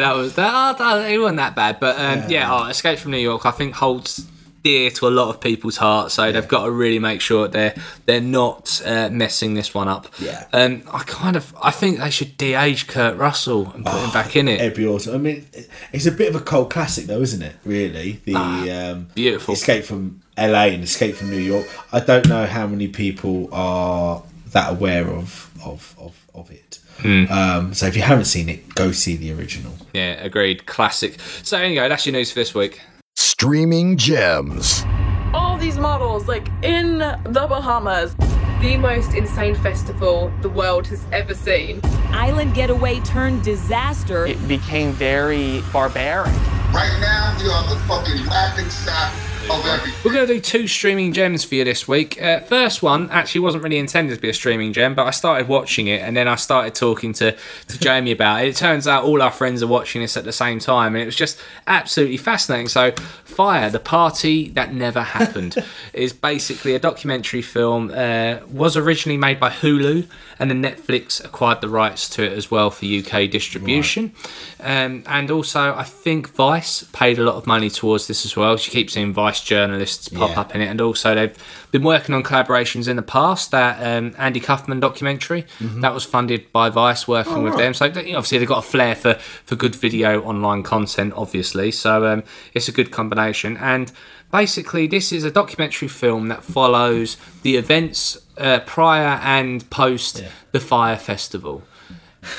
that was that. Oh, that it wasn't that bad, but um, yeah, oh, Escape from New York, I think holds dear to a lot of people's hearts. So they've got to really make sure they're they're not uh, messing this one up. Yeah. Um, I kind of I think they should de-age Kurt Russell and put him back in it. It'd be awesome. I mean, it's a bit of a cold classic, though, isn't it? Really, the um, Ah, beautiful. Escape from LA and Escape from New York. I don't know how many people are that aware of of of, of it. Hmm. Um, so if you haven't seen it, go see the original. Yeah, agreed. Classic. So anyway, that's your news for this week. Streaming gems. all these models like in the Bahamas. the most insane festival the world has ever seen. Island getaway turned disaster. It became very barbaric. Right now, we are the fucking laughing stock of everything. We're going to do two streaming gems for you this week. Uh, first one actually wasn't really intended to be a streaming gem, but I started watching it and then I started talking to, to Jamie about it. It turns out all our friends are watching this at the same time and it was just absolutely fascinating. So, Fyre, the party that never happened, is basically a documentary film. Uh, was originally made by Hulu and then Netflix acquired the rights to it as well for UK distribution. Um, and also, I think Vice paid a lot of money towards this as well. She keeps seeing Vice journalists pop Yeah. up in it, and also they've been working on collaborations in the past. That um, Andy Kaufman documentary that was funded by Vice, working with them. So they, obviously they've got a flair for for good video online content, obviously. So um, it's a good combination. And basically, this is a documentary film that follows the events uh, prior and post the Fyre Festival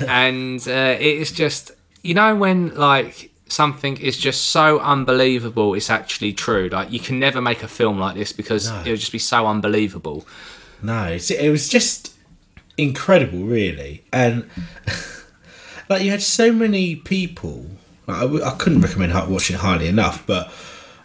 and uh, it is just you know when like something is just so unbelievable it's actually true like you can never make a film like this because it would just be so unbelievable No, it's, it was just incredible, really, and like you had so many people. Like, I, w- I couldn't recommend hi- watching it highly enough, but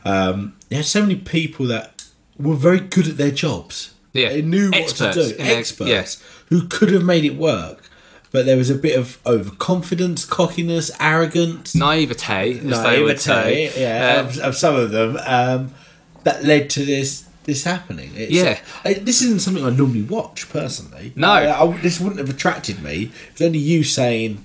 um, you had so many people that were very good at their jobs. Yeah. they knew Experts what to do. Experts yes. who could have made it work, but there was a bit of overconfidence, cockiness, arrogance, naivete as they would say naivete, yeah, Um, of, of some of them um, that led to this this happening. It's, Yeah. I, this isn't something I normally watch personally. No. I, I- this wouldn't have attracted me. It's only you saying,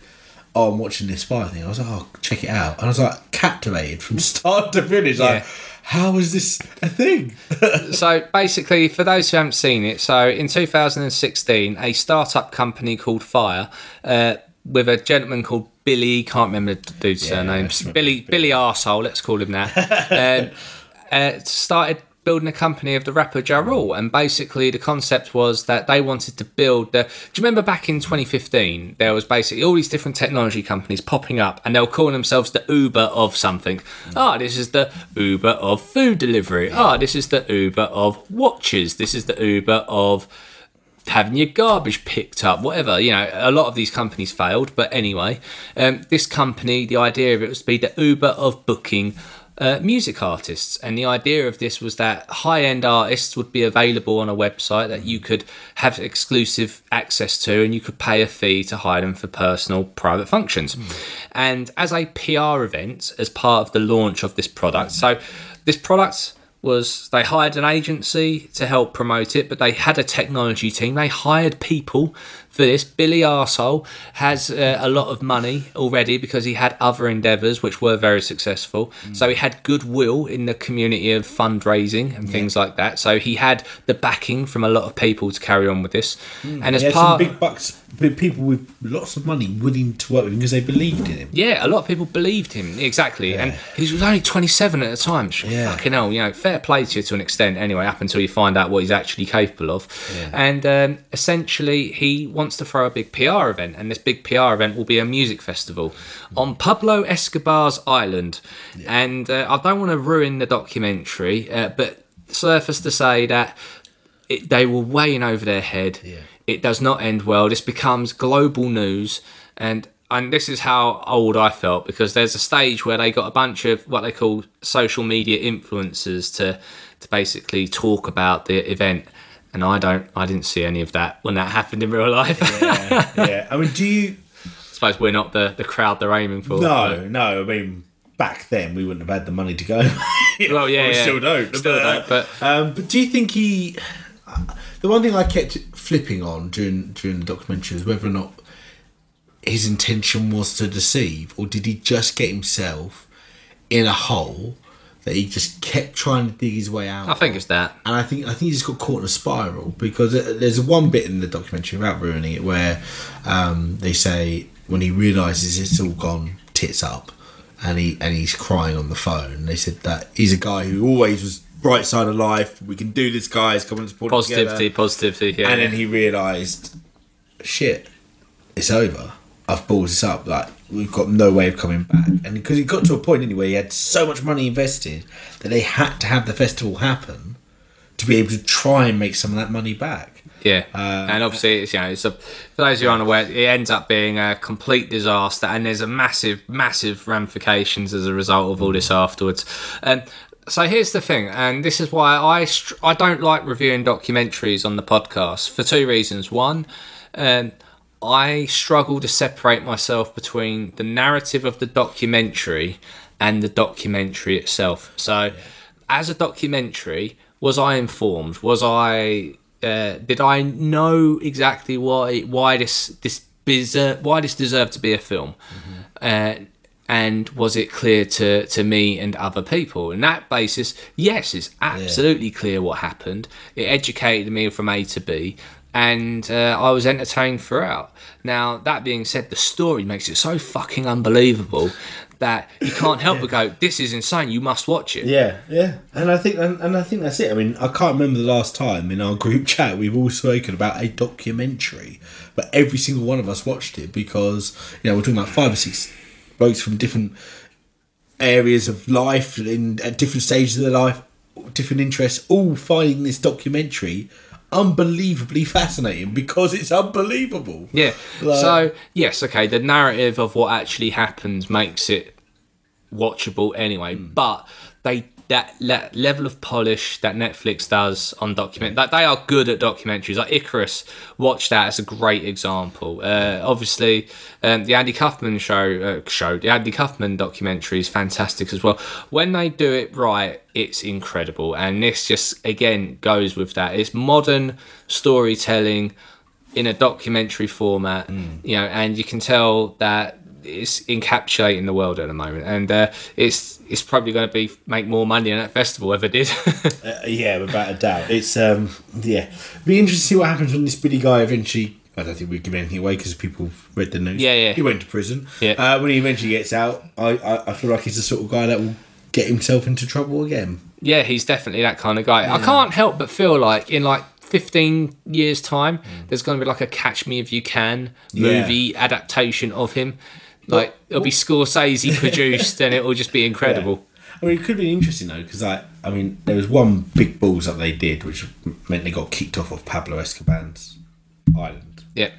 "Oh, I'm watching this Fyre thing." I was like, "Oh, check it out," and I was like captivated from start to finish. Like, Yeah. How is this a thing? so basically, for those who haven't seen it, so in 2016, a startup company called Fyre, uh, with a gentleman called Billy, can't remember the dude's surname, let's Billy. Billy Arsehole, let's call him that, um, uh, started building a company of the rapper Ja Rule, and basically the concept was that they wanted to build the. Do you remember back in 2015 there was basically all these different technology companies popping up, and they were calling themselves the Uber of something. Ah, this is the Uber of food delivery. Ah, this is the Uber of watches. This is the Uber of having your garbage picked up, whatever. You know, a lot of these companies failed, but anyway, um, this company, the idea of it was to be the Uber of booking. Uh, music artists, and the idea of this was that high-end artists would be available on a website that you could have exclusive access to, and you could pay a fee to hire them for personal, private functions. And as a PR event, as part of the launch of this product, so this product was they hired an agency to help promote it, but they had a technology team. They hired people for this. Billy Arsehole has uh, a lot of money already because he had other endeavours which were very successful. Mm. So he had goodwill in the community of fundraising and things like that. So he had the backing from a lot of people to carry on with this. And as part big bucks, big people with lots of money willing to work with him because they believed in him. Yeah, a lot of people believed him exactly, and he was only 27 at the time. So Yeah. Fucking hell, you know, fair play to you to an extent. Anyway, up until you find out what he's actually capable of, and um, essentially he wants to throw a big PR event, and this big PR event will be a music festival on Pablo Escobar's island. And uh, I don't want to ruin the documentary, uh, but surface to say that it, they were way in over their head. It does not end well. This becomes global news, and and this is how old I felt because there's a stage where they got a bunch of what they call social media influencers to to basically talk about the event. And I don't, I didn't see any of that when that happened in real life. yeah, I mean, do you? I suppose we're not the, the crowd they're aiming for. No, no. I mean, back then we wouldn't have had the money to go. Well, yeah, we yeah. still don't. Still don't, but- um, but do you think he? The one thing I kept flipping on during during the documentary was whether or not his intention was to deceive, or did he just get himself in a hole that he just kept trying to dig his way out? I think it's that. and I think I think he just got caught in a spiral because there's one bit in the documentary without ruining it where um, they say when he realizes it's all gone tits up, and he and he's crying on the phone. They said that he's a guy who always was bright side of life. We can do this, guys. Come on, let's Positivity, together. positivity. Yeah, And then he realised, shit, it's over. I've balled this up. Like we've got no way of coming back. And because he got to a point anyway, he had so much money invested that they had to have the festival happen to be able to try and make some of that money back. Yeah, Uh, and obviously, it's, you know, it's a, for those who aren't aware, it ends up being a complete disaster, and there's a massive, massive ramifications as a result of all this afterwards. And so here's the thing, and this is why I str- I don't like reviewing documentaries on the podcast for two reasons. One, um, I struggle to separate myself between the narrative of the documentary and the documentary itself. So, as a documentary, was I informed? Was I uh, did I know exactly why why this this deser- why this deserved to be a film? Uh, and was it clear to, to me and other people? And that basis, yes, it's absolutely clear what happened. It educated me from A to B, and uh, I was entertained throughout. Now, that being said, the story makes it so fucking unbelievable that you can't help but go, "This is insane! You must watch it." Yeah, yeah, and I think and, and I think that's it. I mean, I can't remember the last time in our group chat we've all spoken about a documentary, but every single one of us watched it because you know we're talking about five or six blokes from different areas of life in at different stages of their life, different interests, all finding this documentary unbelievably fascinating because it's unbelievable. Yeah. Like- so yes, okay. The narrative of what actually happens makes it watchable anyway. Hmm. But they that le- level of polish that Netflix does on document that they are good at documentaries. Like Icarus, watch that as a great example. Uh, obviously, um, the Andy Kaufman show uh, show the Andy Kaufman documentary is fantastic as well. When they do it right, it's incredible. And this just again goes with that. It's modern storytelling in a documentary format, you know, and you can tell that it's encapsulating the world at the moment, and uh, it's it's probably going to be make more money than that festival ever did. Uh, yeah, without a doubt. It's um, yeah, be interesting to see what happens when this Billy guy eventually. I don't think we give anything away because people read the news. Yeah, yeah. He went to prison. Yeah. Uh, when he eventually gets out, I, I I feel like he's the sort of guy that will get himself into trouble again. yeah, he's definitely that kind of guy. I can't help but feel like in like. 15 years time there's going to be like a catch me if you can Yeah. movie adaptation of him like it'll be scorsese produced and it'll just be incredible I mean, it could be interesting though, because I, I mean, there was one big balls that they did, which meant they got kicked off of Pablo Escobar's island. yeah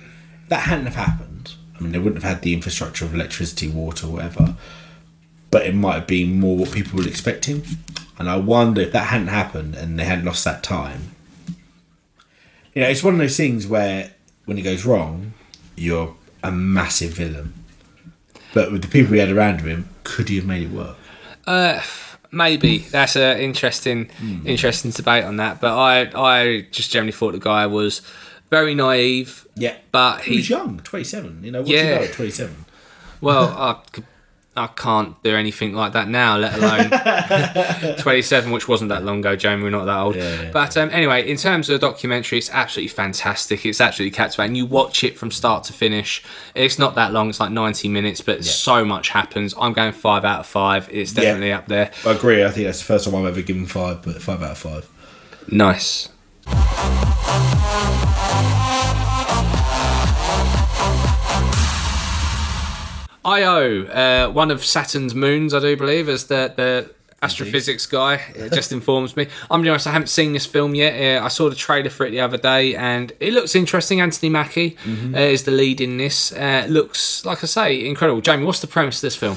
that hadn't have happened, I mean, they wouldn't have had the infrastructure of electricity, water, whatever. But it might have been more what people were expecting, and I wonder if that hadn't happened and they hadn't lost that time. You know, it's one of those things where when it goes wrong, you're a massive villain. But with the people he had around him, could he have made it work? Uh, maybe that's an interesting, interesting debate on that. But I, I just generally thought the guy was very naive. Yeah, but he, he was young, twenty-seven. You know, what do you Yeah. know at twenty-seven? Well, I, could- I can't do anything like that now, let alone 27, which wasn't that long ago, Jamie. We're not that old. Yeah, yeah. But um, anyway, in terms of the documentary, it's absolutely fantastic. It's absolutely captivating. You watch it from start to finish. It's not that long, it's like 90 minutes, but so much happens. I'm going five out of five. It's Yeah. definitely up there. I agree. I think that's the first time I've ever given five, but five out of five. Nice. Io, uh, one of Saturn's moons, I do believe, as the, the astrophysics guy, just informs me. I'm be honest, I haven't seen this film yet. Uh, I saw the trailer for it the other day, and it looks interesting. Anthony Mackie uh, is the lead in this. Uh, looks, like I say, incredible. Jamie, what's the premise of this film?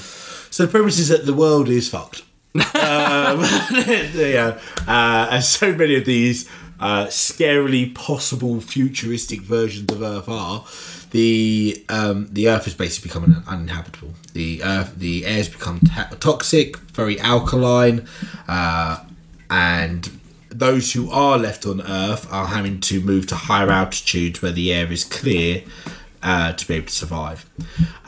So the premise is that the world is fucked. um, yeah, uh, and so many of these uh, scarily possible futuristic versions of Earth are. The um, the Earth is basically becoming uninhabitable. The Earth, the air's become toxic, very alkaline, uh, and those who are left on Earth are having to move to higher altitudes where the air is clear uh, to be able to survive.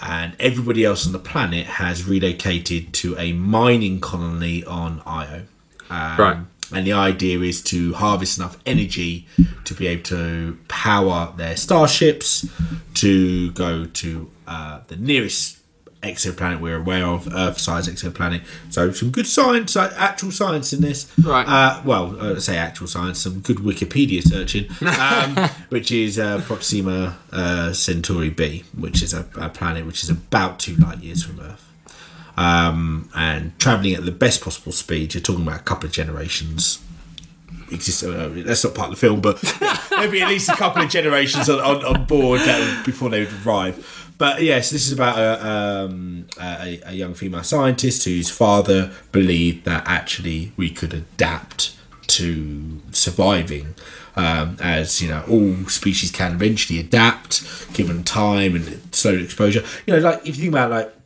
And everybody else on the planet has relocated to a mining colony on Io. Um, Right. And the idea is to harvest enough energy to be able to power their starships to go to uh, the nearest exoplanet we're aware of, Earth-sized exoplanet. So some good science, actual science in this. Right. Uh, well, uh, say actual science, some good Wikipedia searching, um, which is uh, Proxima uh, Centauri b, which is a, a planet which is about two light years from Earth. Um, and traveling at the best possible speed, you're talking about a couple of generations. Exist, uh, that's not part of the film, but maybe at least a couple of generations on, on, on board before they would arrive. But yes, this is about a, um, a, a young female scientist whose father believed that actually we could adapt to surviving, um, as you know, all species can eventually adapt given time and slow exposure. You know, like if you think about like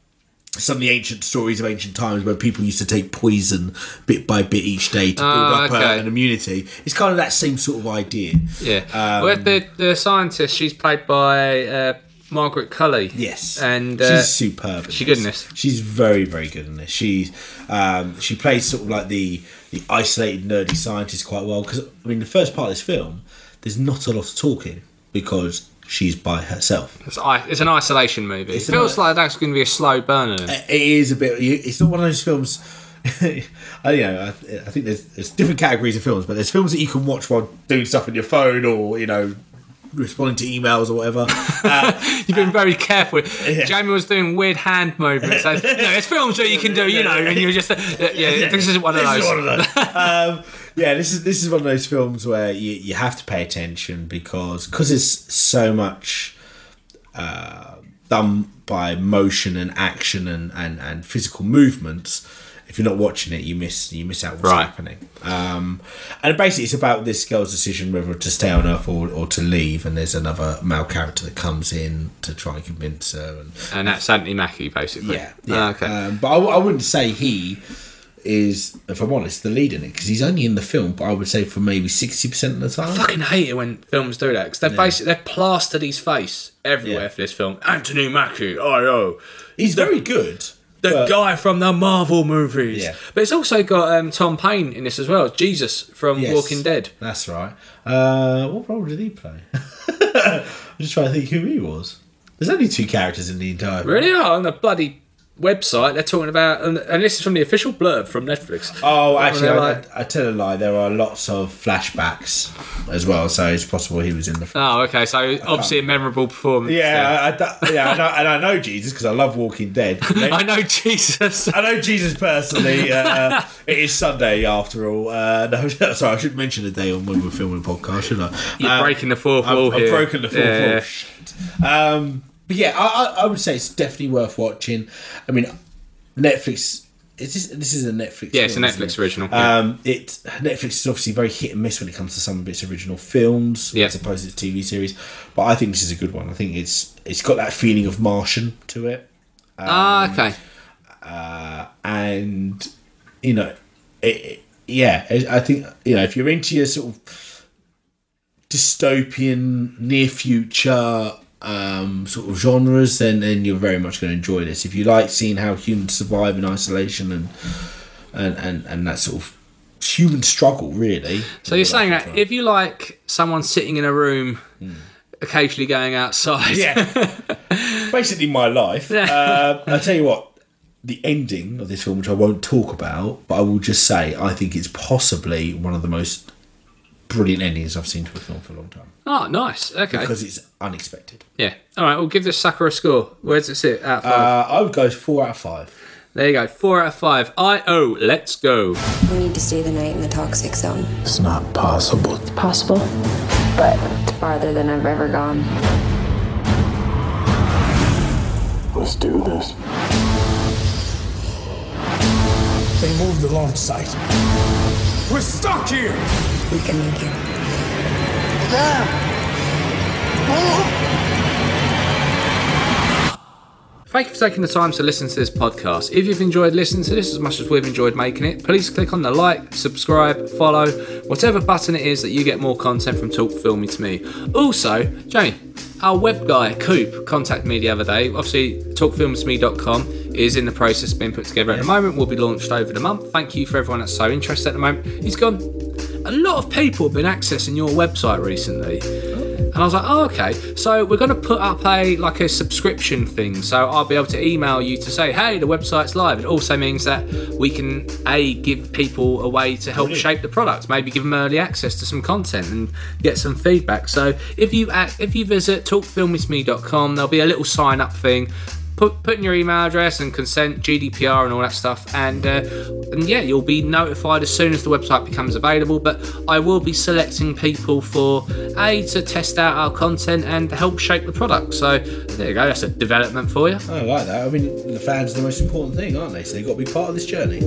some of the ancient stories of ancient times where people used to take poison bit by bit each day to build Ah, up okay. uh, an immunity. It's kind of that same sort of idea. Yeah. Um, well, the, the scientist, she's played by uh, Margaret Qualley. Yes, And uh, she's superb. in she good in this. this? She's very, very good in this. She's um, she plays sort of like the the isolated nerdy scientist quite well because I mean the first part of this film there's not a lot of talking because she's by herself. It's, it's an isolation movie. It's it feels an- like that's going to be a slow burner. Uh, it is a bit. It's not one of those films. I you know. I, I think there's there's different categories of films, but there's films that you can watch while doing stuff on your phone or you know responding to emails or whatever. You've been very careful. Jamie was doing weird hand movements. You know, there's films that you can do, you know, and you're just, uh, yeah, this is one of This those. is one of those. um, yeah, this is this is one of those films where you, you have to pay attention because because it's so much uh, done by motion and action and, and, and physical movements. If you're not watching it, you miss you miss out what's Right. happening. Um, and basically, it's about this girl's decision whether to stay on Earth or, or to leave. And there's another male character that comes in to try and convince her. And And that's Anthony Mackie, basically. yeah, yeah. Ah, okay. Um, but I wouldn't say he is, if I'm honest, the lead in it because he's only in the film. But I would say for maybe sixty percent of the time. I fucking hate it when films do that because they're basically they've plastered his face everywhere Yeah. for this film. Anthony Mackie, oh no, He's very good. The but- guy from the Marvel movies. Yeah. but it's also got um, Tom Payne in this as well. Jesus from Yes, Walking Dead. That's right. Uh, what role did he play? I'm just trying to think who he was. There's only two characters in the entire. Really? Oh, the bloody website they're talking about, and, and this is from the official blurb from Netflix. Oh, actually, I, like- I, I tell a lie. There are lots of flashbacks as well, so it's possible he was in the. Oh, okay. So obviously a memorable performance. Yeah, I, I, that- yeah, I know, and I know Jesus because I love Walking Dead. I know Jesus. I know Jesus personally. Uh, it is Sunday after all. Uh, no, sorry, I should mention the day on when we're filming a podcast, shouldn't I? You're Uh, breaking the fourth I've, wall I've broken the fourth Yeah. wall. Shit. Um, but yeah, I, I, I would say it's definitely worth watching. I mean, Netflix. Is this, this is a Netflix. Yeah, it's a film, isn't Netflix it? original, yeah. Um, it Netflix is obviously very hit and miss when it comes to some of its original films, Yeah. as opposed to its TV series. But I think this is a good one. I think it's it's got that feeling of Martian to it Ah, okay. uh, and you know, it, it- yeah, I I think you know if you're into your sort of dystopian, near future um, sort of genres, then then you're very much going to enjoy this. If you like seeing how humans survive in isolation and and and, and that sort of human struggle, really. So you're saying that if you like someone sitting in a room, occasionally going outside, Yeah. Basically, my life. Uh, I'll tell you what. The ending of this film, which I won't talk about, but I will just say I think it's possibly one of the most brilliant endings I've seen to a film for a long time oh, nice, okay, because it's unexpected. yeah. All right, we'll give this sucker a score. Where does it sit? Out of five. Uh, I would go four out of five. there you go, four out of five. I O. Let's go. We need to stay the night in the toxic zone. It's not possible. It's possible, but it's farther than I've ever gone. Let's do this. They moved the launch site. We're stuck here. We can make it. Thank you for taking the time to listen to this podcast. If you've enjoyed listening to this as much as we've enjoyed making it, please click on the like, subscribe, follow, whatever button it is that you get more content from Talk Filmy to me. Also, Jamie, our web guy, Coop, contacted me the other day. Obviously, talkfilmytome.com is in the process of being put together at the moment, will be launched over the month. Thank you for everyone that's so interested at the moment. He's gone, a lot of people have been accessing your website recently. Oh. And I was like, oh, okay. So we're going to put up a like a subscription thing. So I'll be able to email you to say, hey, the website's live. It also means that we can a give people a way to help shape the product, maybe give them early access to some content and get some feedback. So if you act, if you visit talkfilmytome.com, there'll be a little sign up thing. Put, put in your email address and consent, GDPR, and all that stuff, and uh, and yeah, you'll be notified as soon as the website becomes available. But I will be selecting people for a to test out our content and help shape the product. So there you go, that's a development for you. I like that. I mean, the fans are the most important thing, aren't they? So they've got to be part of this journey.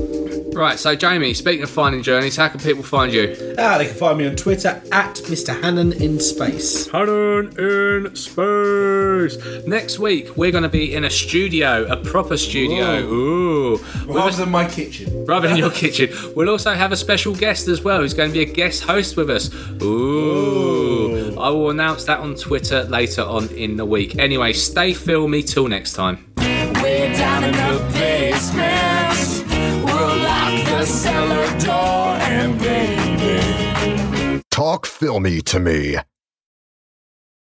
Right, so Jamie, speaking of finding journeys, how can people find you? Ah, they can find me on Twitter at Mr. Hannan in Space. Hannan in space. Next week we're going to be in a studio, a proper studio. Ooh, Rather than my kitchen. rather than your kitchen. We'll also have a special guest as well, who's going to be a guest host with us. Ooh. I will announce that on Twitter later on in the week. Anyway, stay filmy till next time. Way down in the basement, we'll lock the cellar door and baby. Talk filmy to me.